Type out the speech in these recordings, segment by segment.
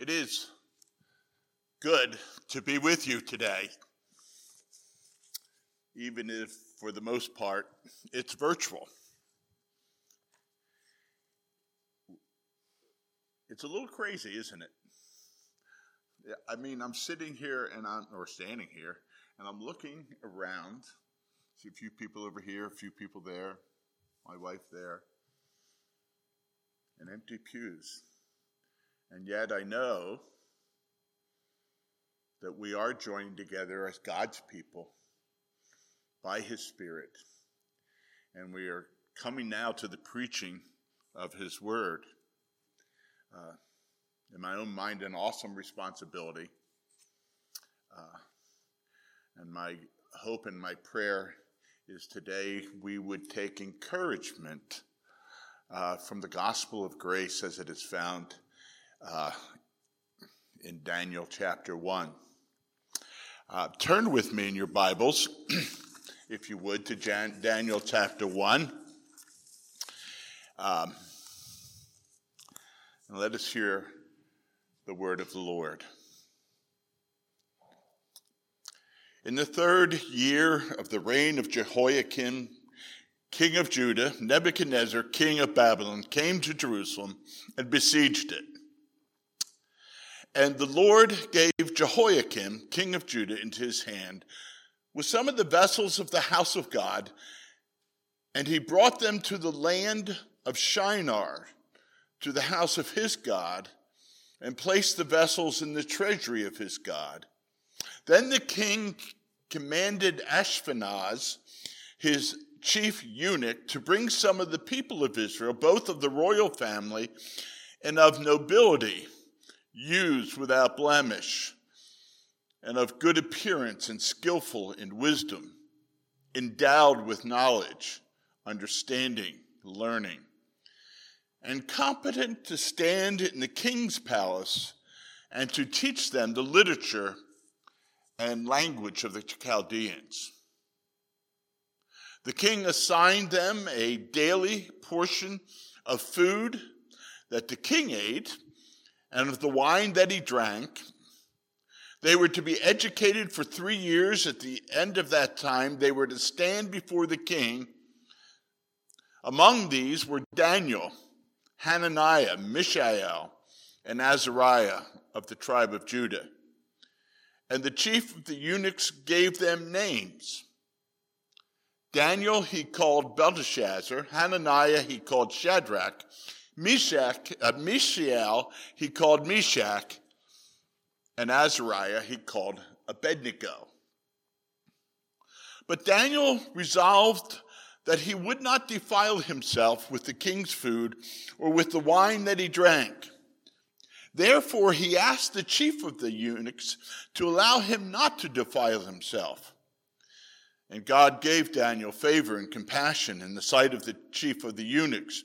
It is good to be with you today, even if, for the most part, it's virtual. It's a little crazy, isn't it? I mean, I'm sitting here and I'm, or standing here, and I'm looking around. See a few people over here, a few people there, my wife there, and empty pews. And yet I know that we are joined together as God's people by His Spirit. And we are coming now to the preaching of His Word. Uh, in my own mind, an awesome responsibility. Uh, and my hope and my prayer is today we would take encouragement uh, from the gospel of grace as it is found uh, in Daniel chapter 1. Uh, turn with me in your Bibles, if you would, to Jan- Daniel chapter 1. Um, and let us hear the word of the Lord. In the third year of the reign of Jehoiakim, king of Judah, Nebuchadnezzar, king of Babylon, came to Jerusalem and besieged it. And the Lord gave Jehoiakim, king of Judah, into his hand with some of the vessels of the house of God, and he brought them to the land of Shinar, to the house of his God, and placed the vessels in the treasury of his God. Then the king commanded Ashpenaz, his chief eunuch, to bring some of the people of Israel, both of the royal family and of nobility youths without blemish, and of good appearance and skillful in wisdom, endowed with knowledge, understanding, learning, and competent to stand in the king's palace and to teach them the literature and language of the Chaldeans. The king assigned them a daily portion of food that the king ate and of the wine that he drank. They were to be educated for three years. At the end of that time, they were to stand before the king. Among these were Daniel, Hananiah, Mishael, and Azariah of the tribe of Judah. And the chief of the eunuchs gave them names. Daniel he called Belteshazzar, Hananiah he called Shadrach, Meshach, uh, Mishael he called Meshach, and Azariah he called Abednego. But Daniel resolved that he would not defile himself with the king's food or with the wine that he drank. Therefore, he asked the chief of the eunuchs to allow him not to defile himself. And God gave Daniel favor and compassion in the sight of the chief of the eunuchs.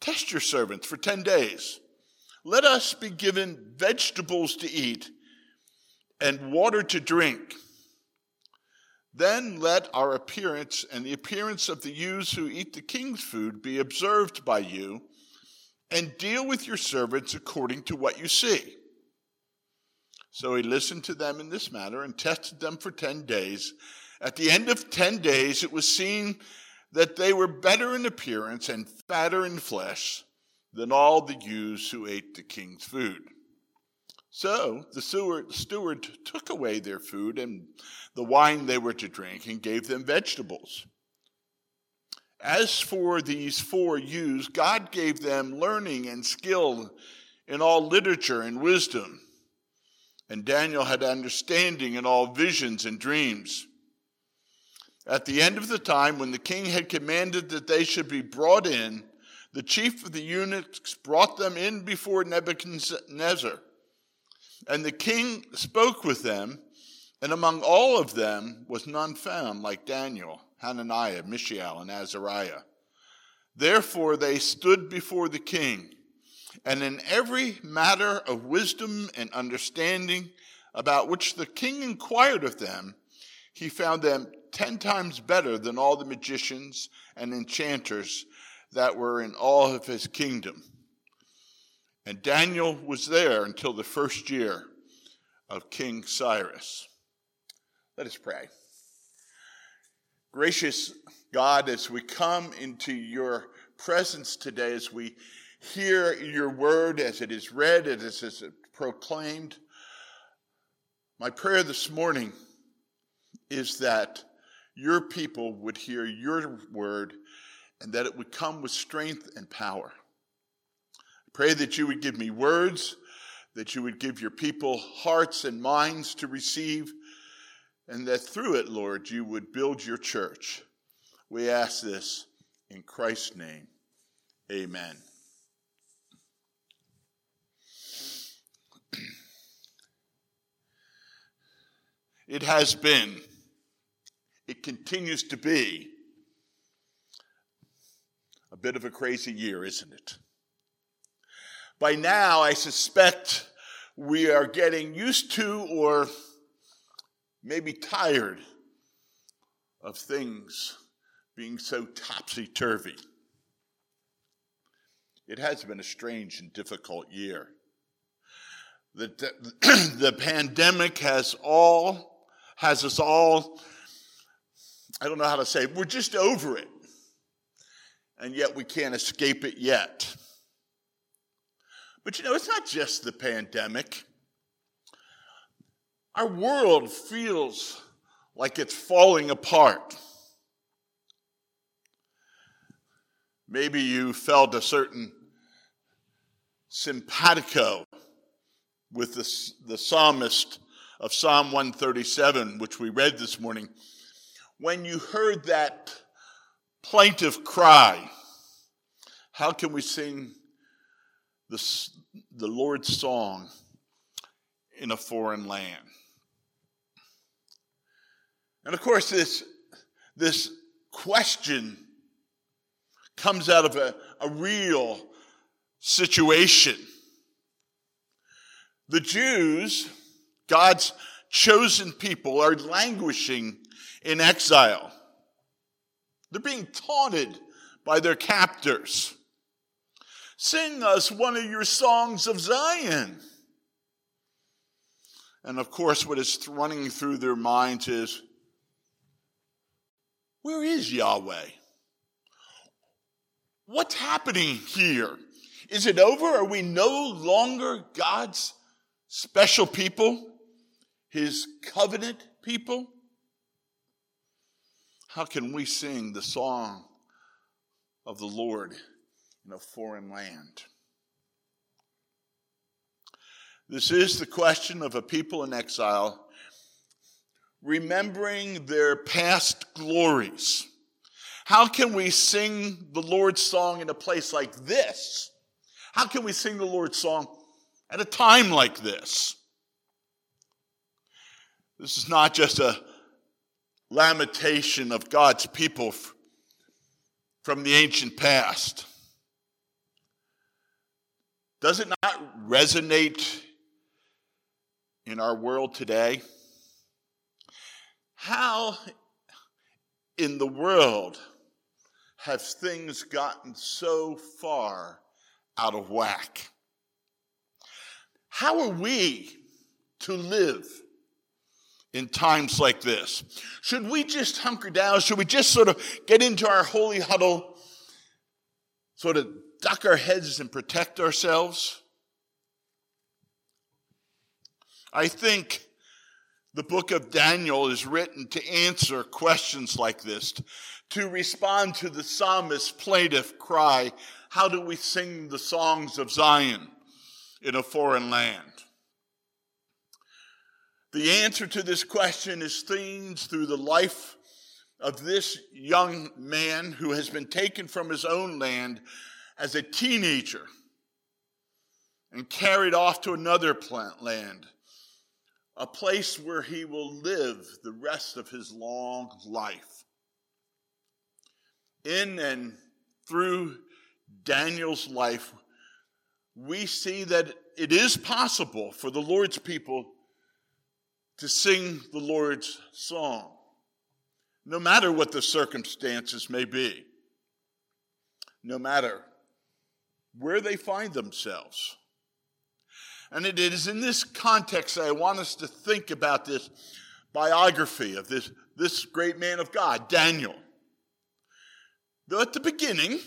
Test your servants for 10 days. Let us be given vegetables to eat and water to drink. Then let our appearance and the appearance of the youths who eat the king's food be observed by you, and deal with your servants according to what you see. So he listened to them in this matter and tested them for 10 days. At the end of 10 days, it was seen that they were better in appearance and fatter in flesh than all the youths who ate the king's food. So the steward, steward took away their food and the wine they were to drink and gave them vegetables. As for these four youths, God gave them learning and skill in all literature and wisdom. And Daniel had understanding in all visions and dreams. At the end of the time, when the king had commanded that they should be brought in, the chief of the eunuchs brought them in before Nebuchadnezzar. And the king spoke with them, and among all of them was none found like Daniel, Hananiah, Mishael, and Azariah. Therefore they stood before the king, and in every matter of wisdom and understanding about which the king inquired of them, he found them ten times better than all the magicians and enchanters that were in all of his kingdom. And Daniel was there until the first year of King Cyrus. Let us pray. Gracious God, as we come into your presence today, as we hear your word as it is read, as it is proclaimed, my prayer this morning is that your people would hear your word and that it would come with strength and power. I pray that you would give me words, that you would give your people hearts and minds to receive, and that through it, Lord, you would build your church. We ask this in Christ's name. Amen. It has been, it continues to be a bit of a crazy year, isn't it? By now, I suspect we are getting used to or maybe tired of things being so topsy turvy. It has been a strange and difficult year. The, the pandemic has all, has us all, I don't know how to say, we're just over it and yet we can't escape it yet. But you know, it's not just the pandemic. Our world feels like it's falling apart. Maybe you felt a certain simpatico with the, the psalmist of Psalm 137, which we read this morning, when you heard that plaintive cry. How can we sing the, the Lord's song in a foreign land? And of course, this, this question comes out of a, a real situation. The Jews, God's chosen people, are languishing in exile. They're being taunted by their captors. Sing us one of your songs of Zion. And of course, what is running through their minds is where is Yahweh? What's happening here? Is it over? Are we no longer God's special people? His covenant people? How can we sing the song of the Lord in a foreign land? This is the question of a people in exile remembering their past glories. How can we sing the Lord's song in a place like this? How can we sing the Lord's song at a time like this? This is not just a lamentation of God's people from the ancient past. Does it not resonate in our world today? How in the world have things gotten so far out of whack? How are we to live in times like this? Should we just hunker down? Should we just sort of get into our holy huddle, sort of duck our heads and protect ourselves? I think the book of Daniel is written to answer questions like this, to respond to the psalmist's plaintive cry, How do we sing the songs of Zion in a foreign land? The answer to this question is seen through the life of this young man who has been taken from his own land as a teenager and carried off to another plant land, a place where he will live the rest of his long life. In and through Daniel's life, we see that it is possible for the Lord's people to sing the Lord's song, no matter what the circumstances may be, no matter where they find themselves. And it is in this context I want us to think about this biography of this, this great man of God, Daniel. Though at the beginning,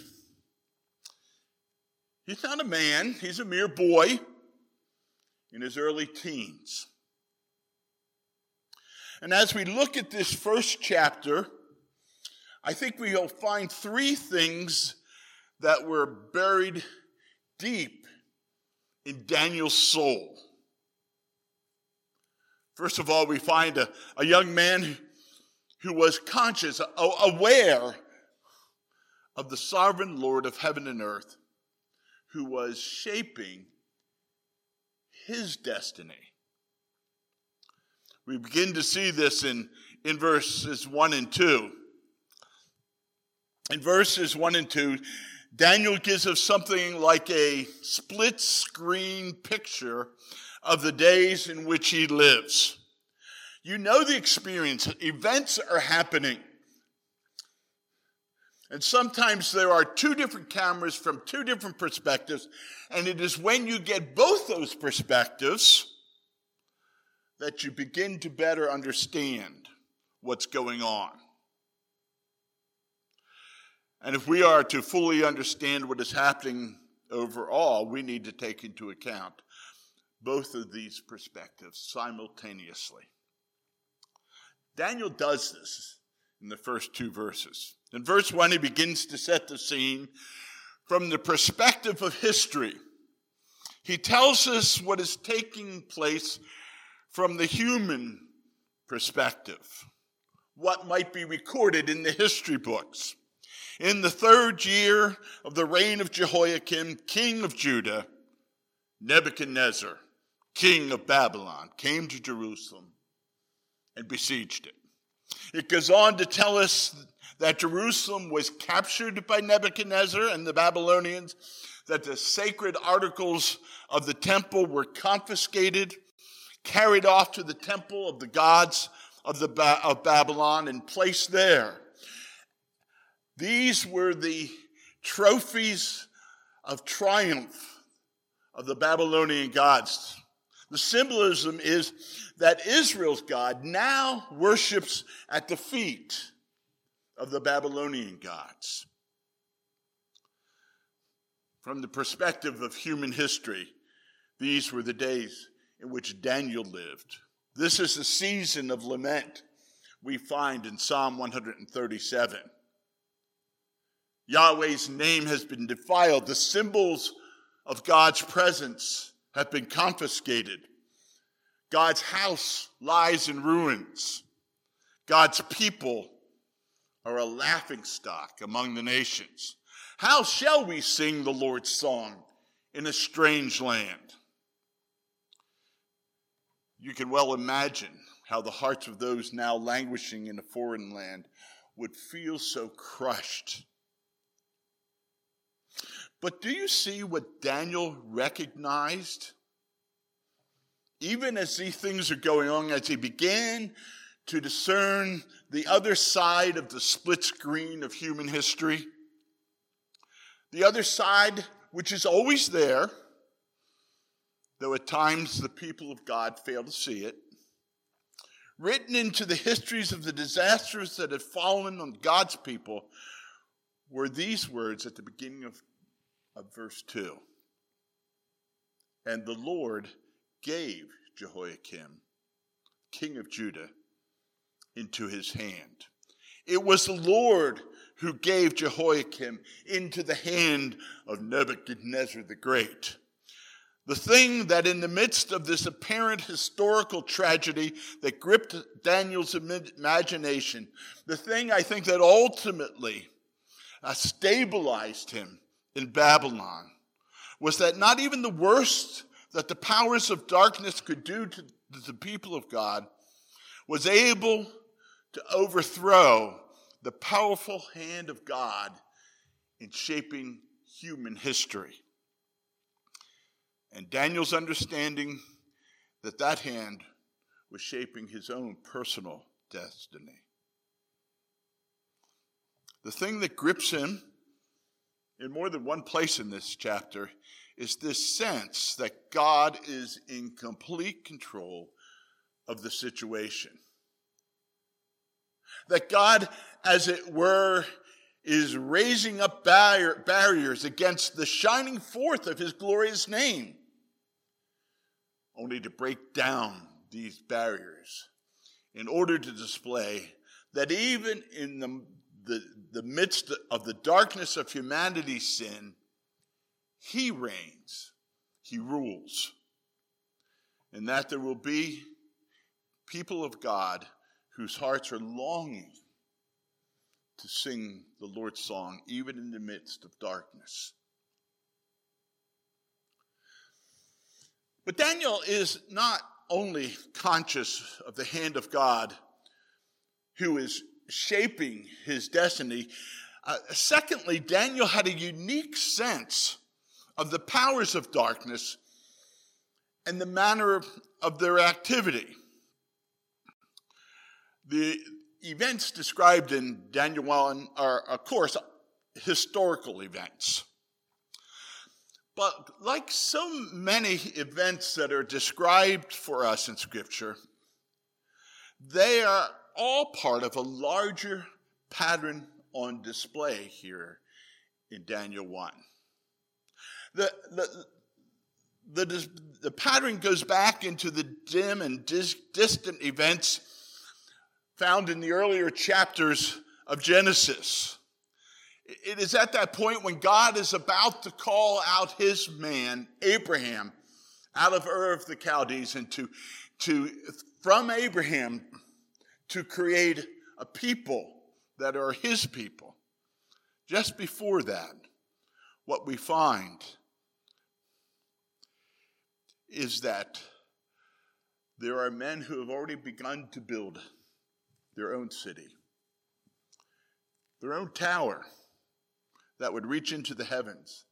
he's not a man, he's a mere boy in his early teens. And as we look at this first chapter, I think we'll find three things that were buried deep in Daniel's soul. First of all, we find a, a young man who was conscious, aware of the sovereign Lord of heaven and earth, who was shaping his destiny. We begin to see this in, in verses 1 and 2. In verses 1 and 2, Daniel gives us something like a split screen picture of the days in which he lives. You know the experience. Events are happening. And sometimes there are two different cameras from two different perspectives. And it is when you get both those perspectives that you begin to better understand what's going on. And if we are to fully understand what is happening overall, we need to take into account both of these perspectives simultaneously. Daniel does this in the first two verses. In verse 1, he begins to set the scene from the perspective of history. He tells us what is taking place from the human perspective, what might be recorded in the history books. In the third year of the reign of Jehoiakim, king of Judah, Nebuchadnezzar, king of Babylon, came to Jerusalem and besieged it. It goes on to tell us that Jerusalem was captured by Nebuchadnezzar and the Babylonians, that the sacred articles of the temple were confiscated, carried off to the temple of the gods of, the ba- of Babylon, and placed there. These were the trophies of triumph of the Babylonian gods. The symbolism is that Israel's God now worships at the feet of the Babylonian gods. From the perspective of human history, these were the days in which Daniel lived. This is the season of lament we find in Psalm 137. Yahweh's name has been defiled. The symbols of God's presence have been confiscated. God's house lies in ruins. God's people are a laughing stock among the nations. How shall we sing the Lord's song in a strange land? You can well imagine how the hearts of those now languishing in a foreign land would feel so crushed but do you see what Daniel recognized? Even as these things are going on, as he began to discern the other side of the split screen of human history, the other side, which is always there, though at times the people of God fail to see it, written into the histories of the disasters that had fallen on God's people, were these words at the beginning of of verse 2. And the Lord gave Jehoiakim, king of Judah, into his hand. It was the Lord who gave Jehoiakim into the hand of Nebuchadnezzar the Great. The thing that, in the midst of this apparent historical tragedy that gripped Daniel's imagination, the thing I think that ultimately uh, stabilized him in Babylon was that not even the worst that the powers of darkness could do to the people of God was able to overthrow the powerful hand of God in shaping human history. And Daniel's understanding that that hand was shaping his own personal destiny. The thing that grips him in more than one place in this chapter is this sense that God is in complete control of the situation. That God, as it were, is raising up barrier, barriers against the shining forth of his glorious name, only to break down these barriers in order to display that even in the, the, the midst of the darkness of humanity's sin, he reigns, he rules, and that there will be people of God whose hearts are longing to sing the Lord's song, even in the midst of darkness. But Daniel is not only conscious of the hand of God who is shaping his destiny. Uh, secondly, Daniel had a unique sense of the powers of darkness and the manner of, of their activity. The events described in Daniel 1 are, of course, historical events. But like so many events that are described for us in Scripture, they are all part of a larger pattern on display here in Daniel 1. The, the, the, the pattern goes back into the dim and dis, distant events found in the earlier chapters of Genesis. It is at that point when God is about to call out his man, Abraham, out of Ur of the Chaldees and to, to, from Abraham to create a people that are his people. Just before that, what we find is that there are men who have already begun to build their own city, their own tower that would reach into the heavens,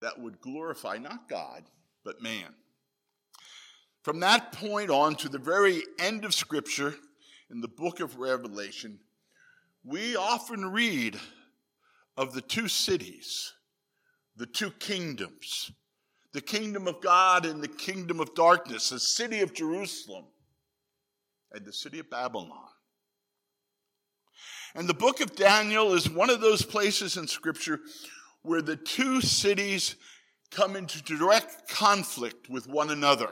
that would glorify not God, but man. From that point on to the very end of Scripture, in the book of Revelation, we often read of the two cities, the two kingdoms, the kingdom of God and the kingdom of darkness, the city of Jerusalem and the city of Babylon. And the book of Daniel is one of those places in Scripture where the two cities come into direct conflict with one another.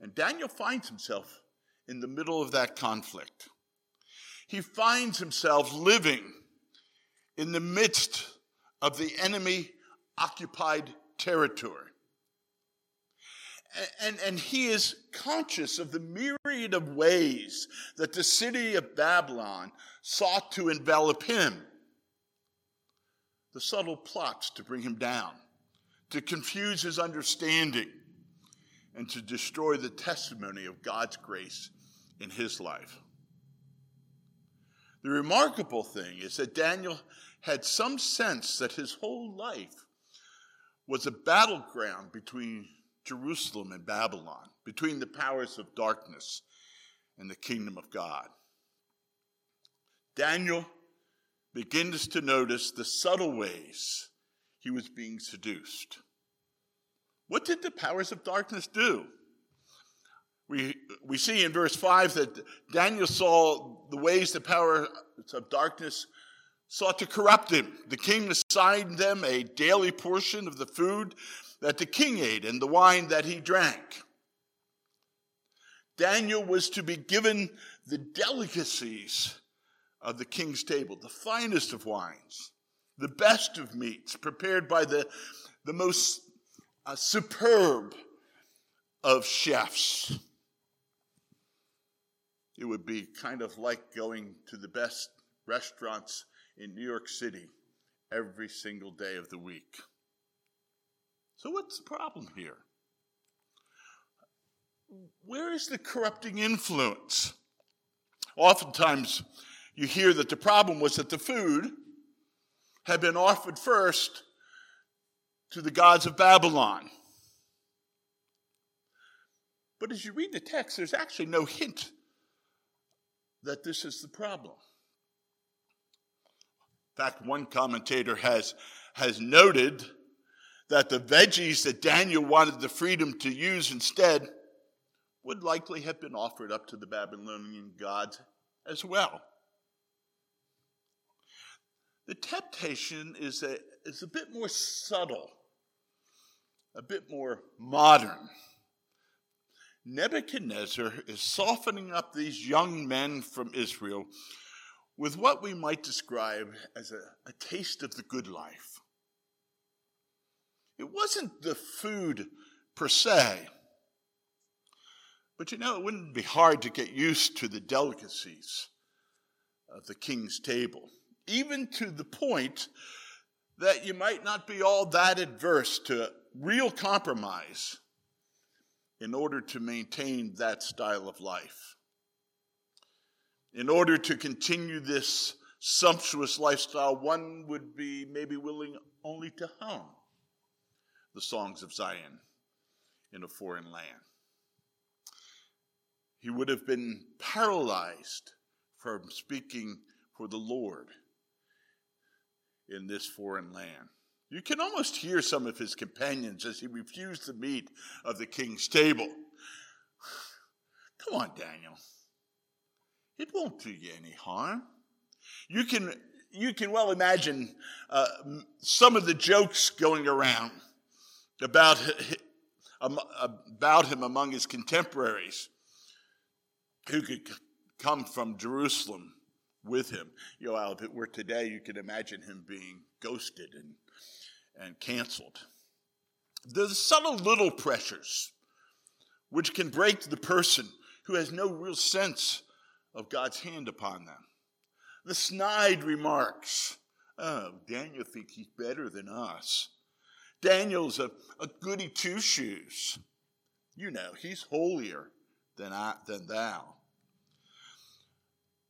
And Daniel finds himself in the middle of that conflict. He finds himself living in the midst of the enemy occupied territory. And, and he is conscious of the myriad of ways that the city of Babylon sought to envelop him. The subtle plots to bring him down, to confuse his understanding, and to destroy the testimony of God's grace in his life. The remarkable thing is that Daniel had some sense that his whole life was a battleground between Jerusalem and Babylon, between the powers of darkness and the kingdom of God. Daniel begins to notice the subtle ways he was being seduced. What did the powers of darkness do? We, we see in verse 5 that Daniel saw the ways the powers of darkness sought to corrupt him. The king assigned them a daily portion of the food that the king ate and the wine that he drank. Daniel was to be given the delicacies of the king's table, the finest of wines, the best of meats, prepared by the, the most uh, superb of chefs. It would be kind of like going to the best restaurants in New York City every single day of the week. So, what's the problem here? Where is the corrupting influence? Oftentimes, you hear that the problem was that the food had been offered first to the gods of Babylon. But as you read the text, there's actually no hint that this is the problem. In fact, one commentator has, has noted that the veggies that Daniel wanted the freedom to use instead would likely have been offered up to the Babylonian gods as well. The temptation is a, is a bit more subtle, a bit more modern. Nebuchadnezzar is softening up these young men from Israel with what we might describe as a, a taste of the good life. It wasn't the food per se, but you know, it wouldn't be hard to get used to the delicacies of the king's table, even to the point that you might not be all that adverse to real compromise in order to maintain that style of life. In order to continue this sumptuous lifestyle, one would be maybe willing only to hum the songs of Zion in a foreign land. He would have been paralyzed from speaking for the Lord in this foreign land. You can almost hear some of his companions as he refused the meat of the king's table. Come on, Daniel. It won't do you any harm. You can, you can well imagine uh, some of the jokes going around about, about him among his contemporaries who could come from Jerusalem with him. You know, if it were today, you could imagine him being ghosted and, and canceled. The subtle little pressures which can break the person who has no real sense of God's hand upon them. The snide remarks. Oh, Daniel thinks he's better than us. Daniel's a, a goody two shoes. You know, he's holier than, I, than thou.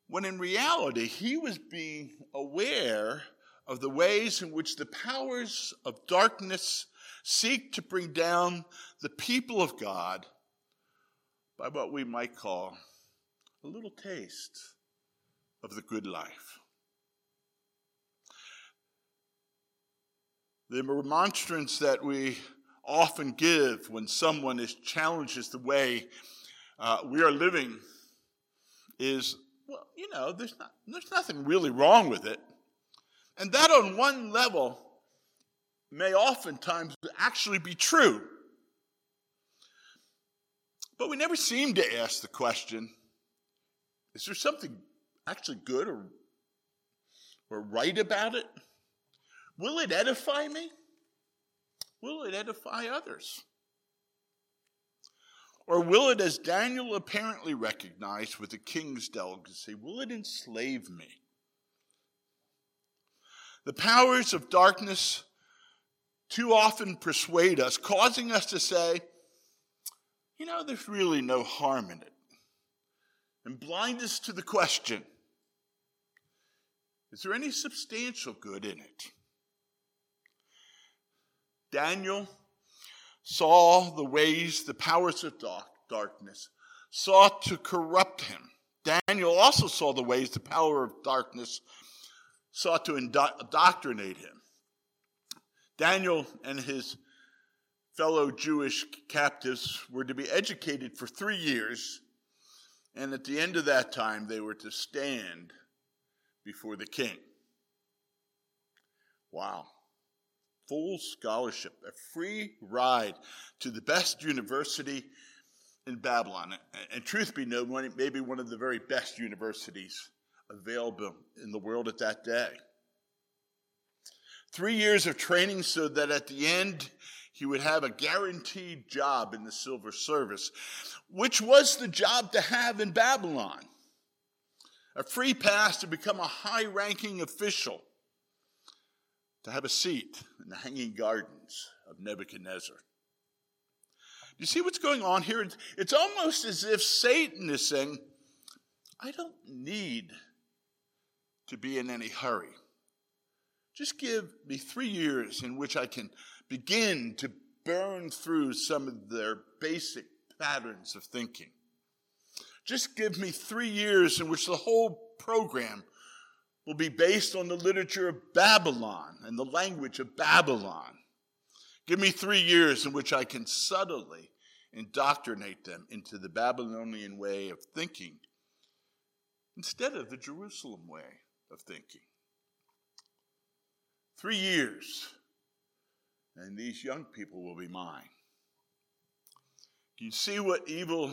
When in reality, he was being aware of the ways in which the powers of darkness seek to bring down the people of God by what we might call a little taste of the good life. The remonstrance that we often give when someone is challenges the way uh, we are living is, well, you know, there's, not, there's nothing really wrong with it. And that on one level may oftentimes actually be true. But we never seem to ask the question is there something actually good or, or right about it? Will it edify me? Will it edify others? Or will it, as Daniel apparently recognized with the king's delicacy, will it enslave me? The powers of darkness too often persuade us, causing us to say, you know, there's really no harm in it. And blind us to the question is there any substantial good in it? Daniel saw the ways the powers of darkness sought to corrupt him. Daniel also saw the ways the power of darkness sought to indoctrinate him. Daniel and his fellow Jewish captives were to be educated for three years, and at the end of that time, they were to stand before the king. Wow. Full scholarship, a free ride to the best university in Babylon. And truth be known, maybe one of the very best universities available in the world at that day. Three years of training so that at the end he would have a guaranteed job in the silver service, which was the job to have in Babylon. A free pass to become a high ranking official to have a seat in the hanging gardens of Nebuchadnezzar. You see what's going on here? It's almost as if Satan is saying, I don't need to be in any hurry. Just give me three years in which I can begin to burn through some of their basic patterns of thinking. Just give me three years in which the whole program will be based on the literature of Babylon and the language of Babylon. Give me three years in which I can subtly indoctrinate them into the Babylonian way of thinking instead of the Jerusalem way of thinking. Three years, and these young people will be mine. You see what evil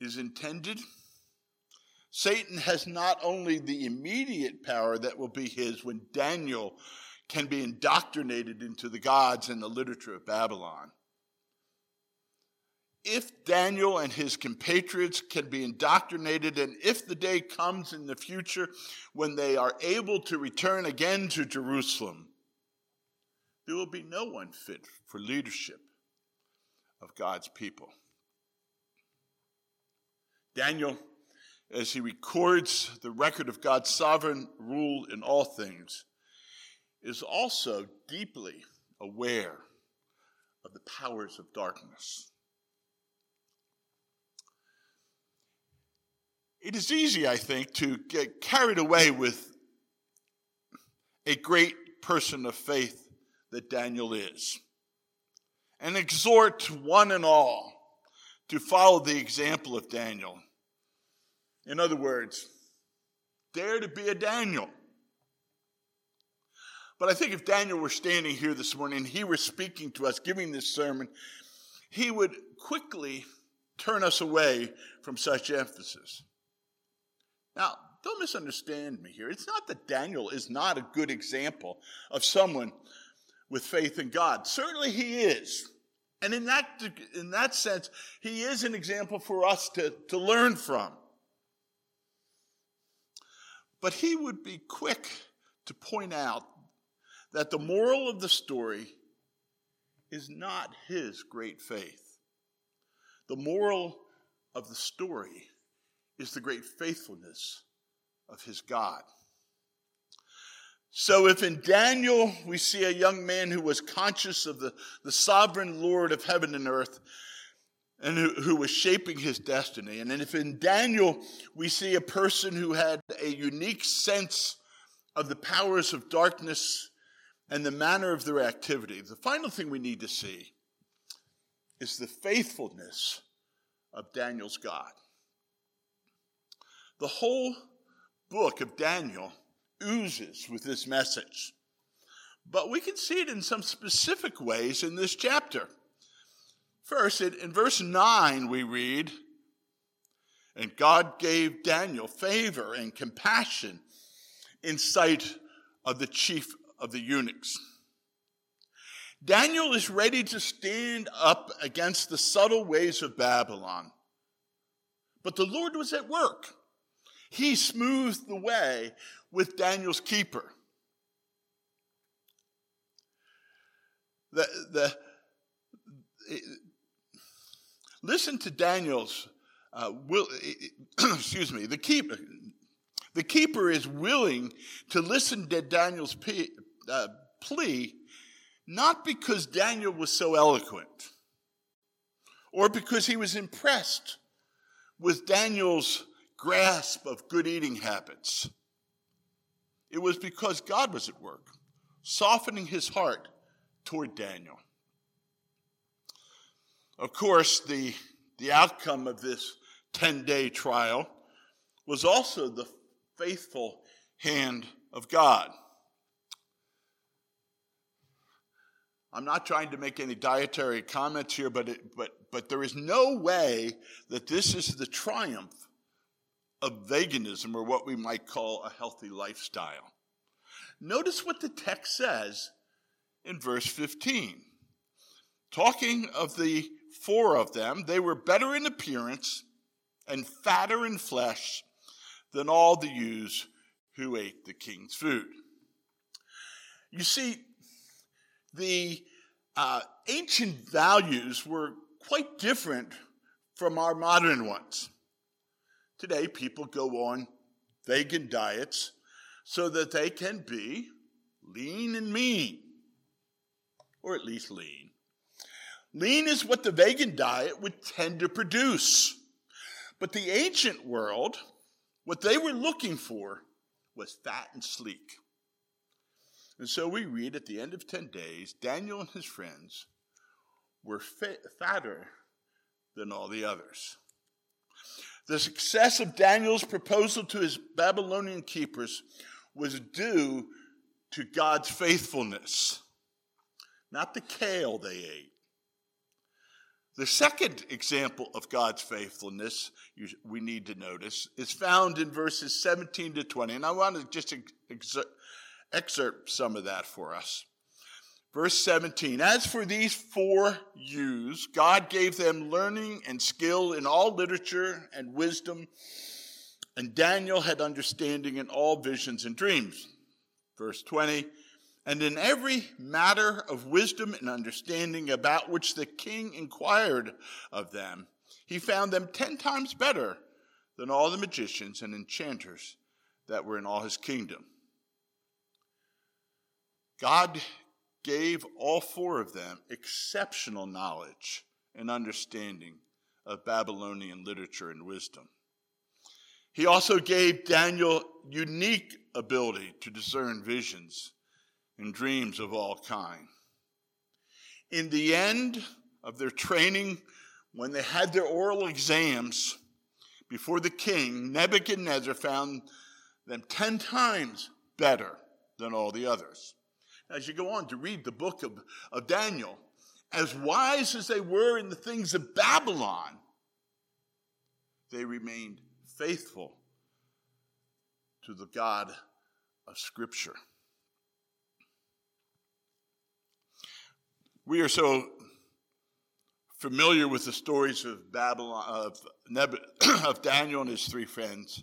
is intended? Satan has not only the immediate power that will be his when Daniel can be indoctrinated into the gods and the literature of Babylon. If Daniel and his compatriots can be indoctrinated, and if the day comes in the future when they are able to return again to Jerusalem, there will be no one fit for leadership of God's people. Daniel as he records the record of God's sovereign rule in all things, is also deeply aware of the powers of darkness. It is easy, I think, to get carried away with a great person of faith that Daniel is and exhort one and all to follow the example of Daniel in other words, dare to be a Daniel. But I think if Daniel were standing here this morning, and he were speaking to us, giving this sermon, he would quickly turn us away from such emphasis. Now, don't misunderstand me here. It's not that Daniel is not a good example of someone with faith in God. Certainly he is. And in that, in that sense, he is an example for us to, to learn from. But he would be quick to point out that the moral of the story is not his great faith. The moral of the story is the great faithfulness of his God. So, if in Daniel we see a young man who was conscious of the, the sovereign Lord of heaven and earth, and who, who, was shaping his destiny. And if in Daniel we see a person who had a unique sense of the powers of darkness and the manner of their activity, the final thing we need to see is the faithfulness of Daniel's God. The whole book of Daniel oozes with this message. But we can see it in some specific ways in this chapter. First, in verse 9, we read, And God gave Daniel favor and compassion in sight of the chief of the eunuchs. Daniel is ready to stand up against the subtle ways of Babylon. But the Lord was at work. He smoothed the way with Daniel's keeper. The, the, Listen to Daniel's, uh, will, excuse me, the keeper. The keeper is willing to listen to Daniel's uh, plea, not because Daniel was so eloquent or because he was impressed with Daniel's grasp of good eating habits. It was because God was at work, softening his heart toward Daniel. Of course, the, the outcome of this 10 day trial was also the faithful hand of God. I'm not trying to make any dietary comments here, but, it, but, but there is no way that this is the triumph of veganism or what we might call a healthy lifestyle. Notice what the text says in verse 15. Talking of the four of them, they were better in appearance and fatter in flesh than all the ewes who ate the king's food. You see, the uh, ancient values were quite different from our modern ones. Today, people go on vegan diets so that they can be lean and mean, or at least lean. Lean is what the vegan diet would tend to produce. But the ancient world, what they were looking for was fat and sleek. And so we read at the end of 10 days, Daniel and his friends were fatter than all the others. The success of Daniel's proposal to his Babylonian keepers was due to God's faithfulness, not the kale they ate. The second example of God's faithfulness we need to notice is found in verses 17 to 20. And I want to just excerpt some of that for us. Verse 17 As for these four youths, God gave them learning and skill in all literature and wisdom, and Daniel had understanding in all visions and dreams. Verse 20 And in every matter of wisdom and understanding about which the king inquired of them, he found them ten times better than all the magicians and enchanters that were in all his kingdom. God gave all four of them exceptional knowledge and understanding of Babylonian literature and wisdom. He also gave Daniel unique ability to discern visions and dreams of all kind. In the end of their training, when they had their oral exams before the king, Nebuchadnezzar found them 10 times better than all the others as you go on to read the book of, of Daniel, as wise as they were in the things of Babylon, they remained faithful to the God of Scripture. We are so familiar with the stories of Babylon, of, Neb- of Daniel and his three friends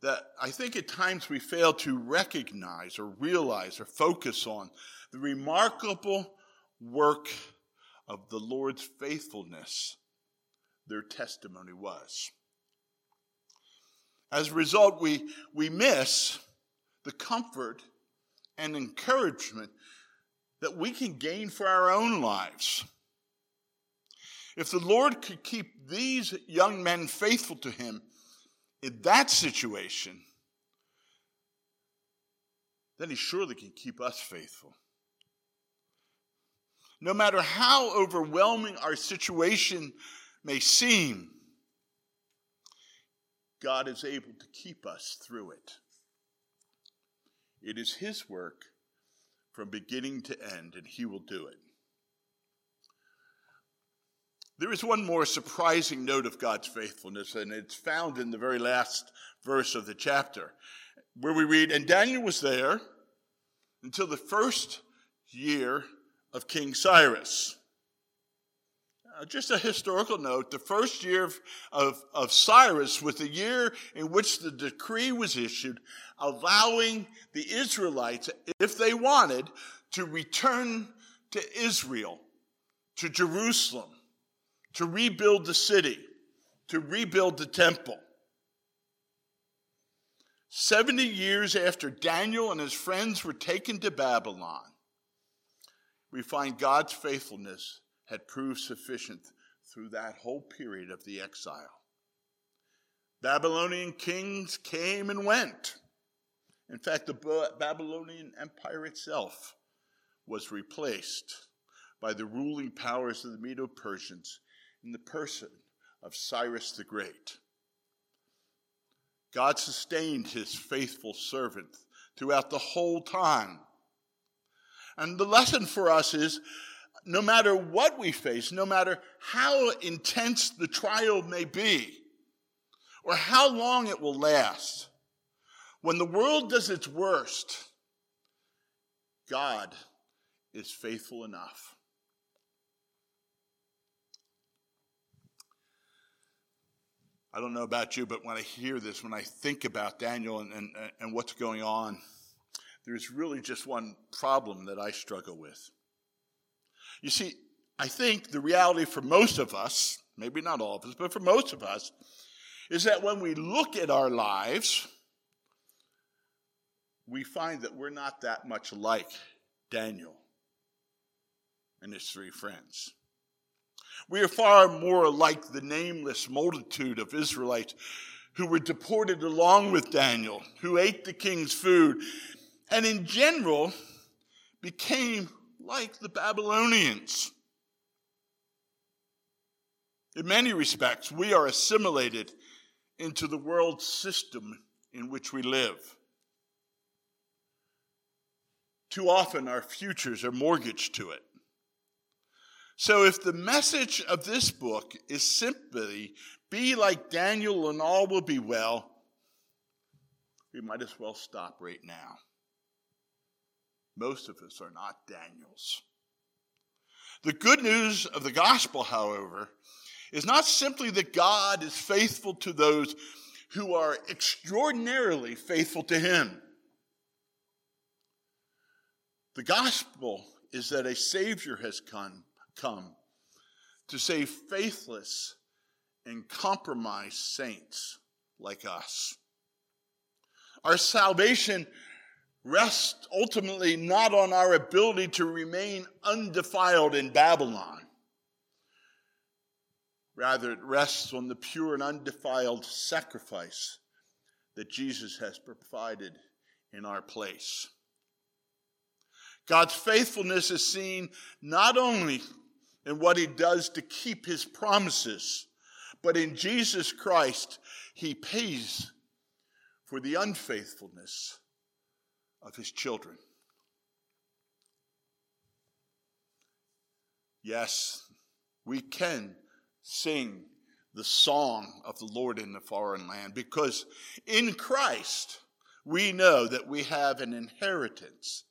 that I think at times we fail to recognize or realize or focus on the remarkable work of the Lord's faithfulness their testimony was. As a result, we, we miss the comfort and encouragement that we can gain for our own lives. If the Lord could keep these young men faithful to Him, in that situation, then he surely can keep us faithful. No matter how overwhelming our situation may seem, God is able to keep us through it. It is His work from beginning to end, and He will do it. There is one more surprising note of God's faithfulness, and it's found in the very last verse of the chapter, where we read, And Daniel was there until the first year of King Cyrus. Uh, just a historical note the first year of, of, of Cyrus was the year in which the decree was issued, allowing the Israelites, if they wanted, to return to Israel, to Jerusalem to rebuild the city, to rebuild the temple. 70 years after Daniel and his friends were taken to Babylon, we find God's faithfulness had proved sufficient through that whole period of the exile. Babylonian kings came and went. In fact, the Babylonian Empire itself was replaced by the ruling powers of the Medo Persians in the person of Cyrus the Great. God sustained his faithful servant throughout the whole time. And the lesson for us is no matter what we face, no matter how intense the trial may be, or how long it will last, when the world does its worst, God is faithful enough I don't know about you, but when I hear this, when I think about Daniel and, and, and what's going on, there's really just one problem that I struggle with. You see, I think the reality for most of us, maybe not all of us, but for most of us, is that when we look at our lives, we find that we're not that much like Daniel and his three friends. We are far more like the nameless multitude of Israelites who were deported along with Daniel, who ate the king's food, and in general became like the Babylonians. In many respects, we are assimilated into the world system in which we live. Too often, our futures are mortgaged to it. So, if the message of this book is simply be like Daniel and all will be well, we might as well stop right now. Most of us are not Daniels. The good news of the gospel, however, is not simply that God is faithful to those who are extraordinarily faithful to Him. The gospel is that a Savior has come, come to save faithless and compromised saints like us. Our salvation rests ultimately not on our ability to remain undefiled in Babylon. Rather, it rests on the pure and undefiled sacrifice that Jesus has provided in our place. God's faithfulness is seen not only in what he does to keep his promises, but in Jesus Christ, he pays for the unfaithfulness of his children. Yes, we can sing the song of the Lord in the foreign land because in Christ we know that we have an inheritance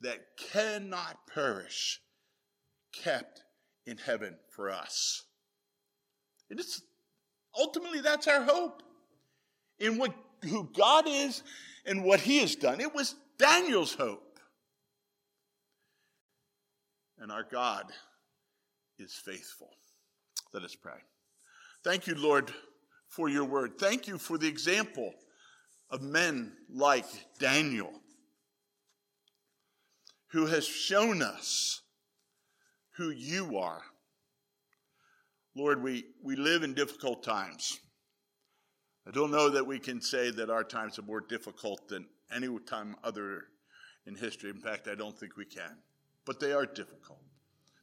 that cannot perish, kept in heaven for us. And It is ultimately that's our hope in what who God is and what he has done. It was Daniel's hope. And our God is faithful. Let us pray. Thank you, Lord, for your word. Thank you for the example of men like Daniel who has shown us who you are. Lord, we, we live in difficult times. I don't know that we can say that our times are more difficult than any time other in history. In fact, I don't think we can. But they are difficult.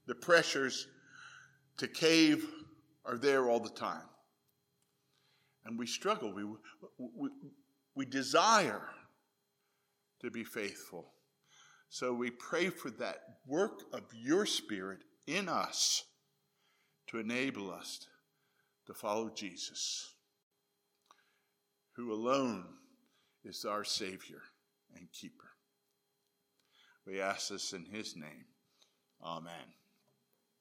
The pressures to cave are there all the time. And we struggle. We, we, we desire to be faithful. So we pray for that work of your Spirit in us to enable us to follow Jesus, who alone is our Savior and keeper. We ask this in His name. Amen.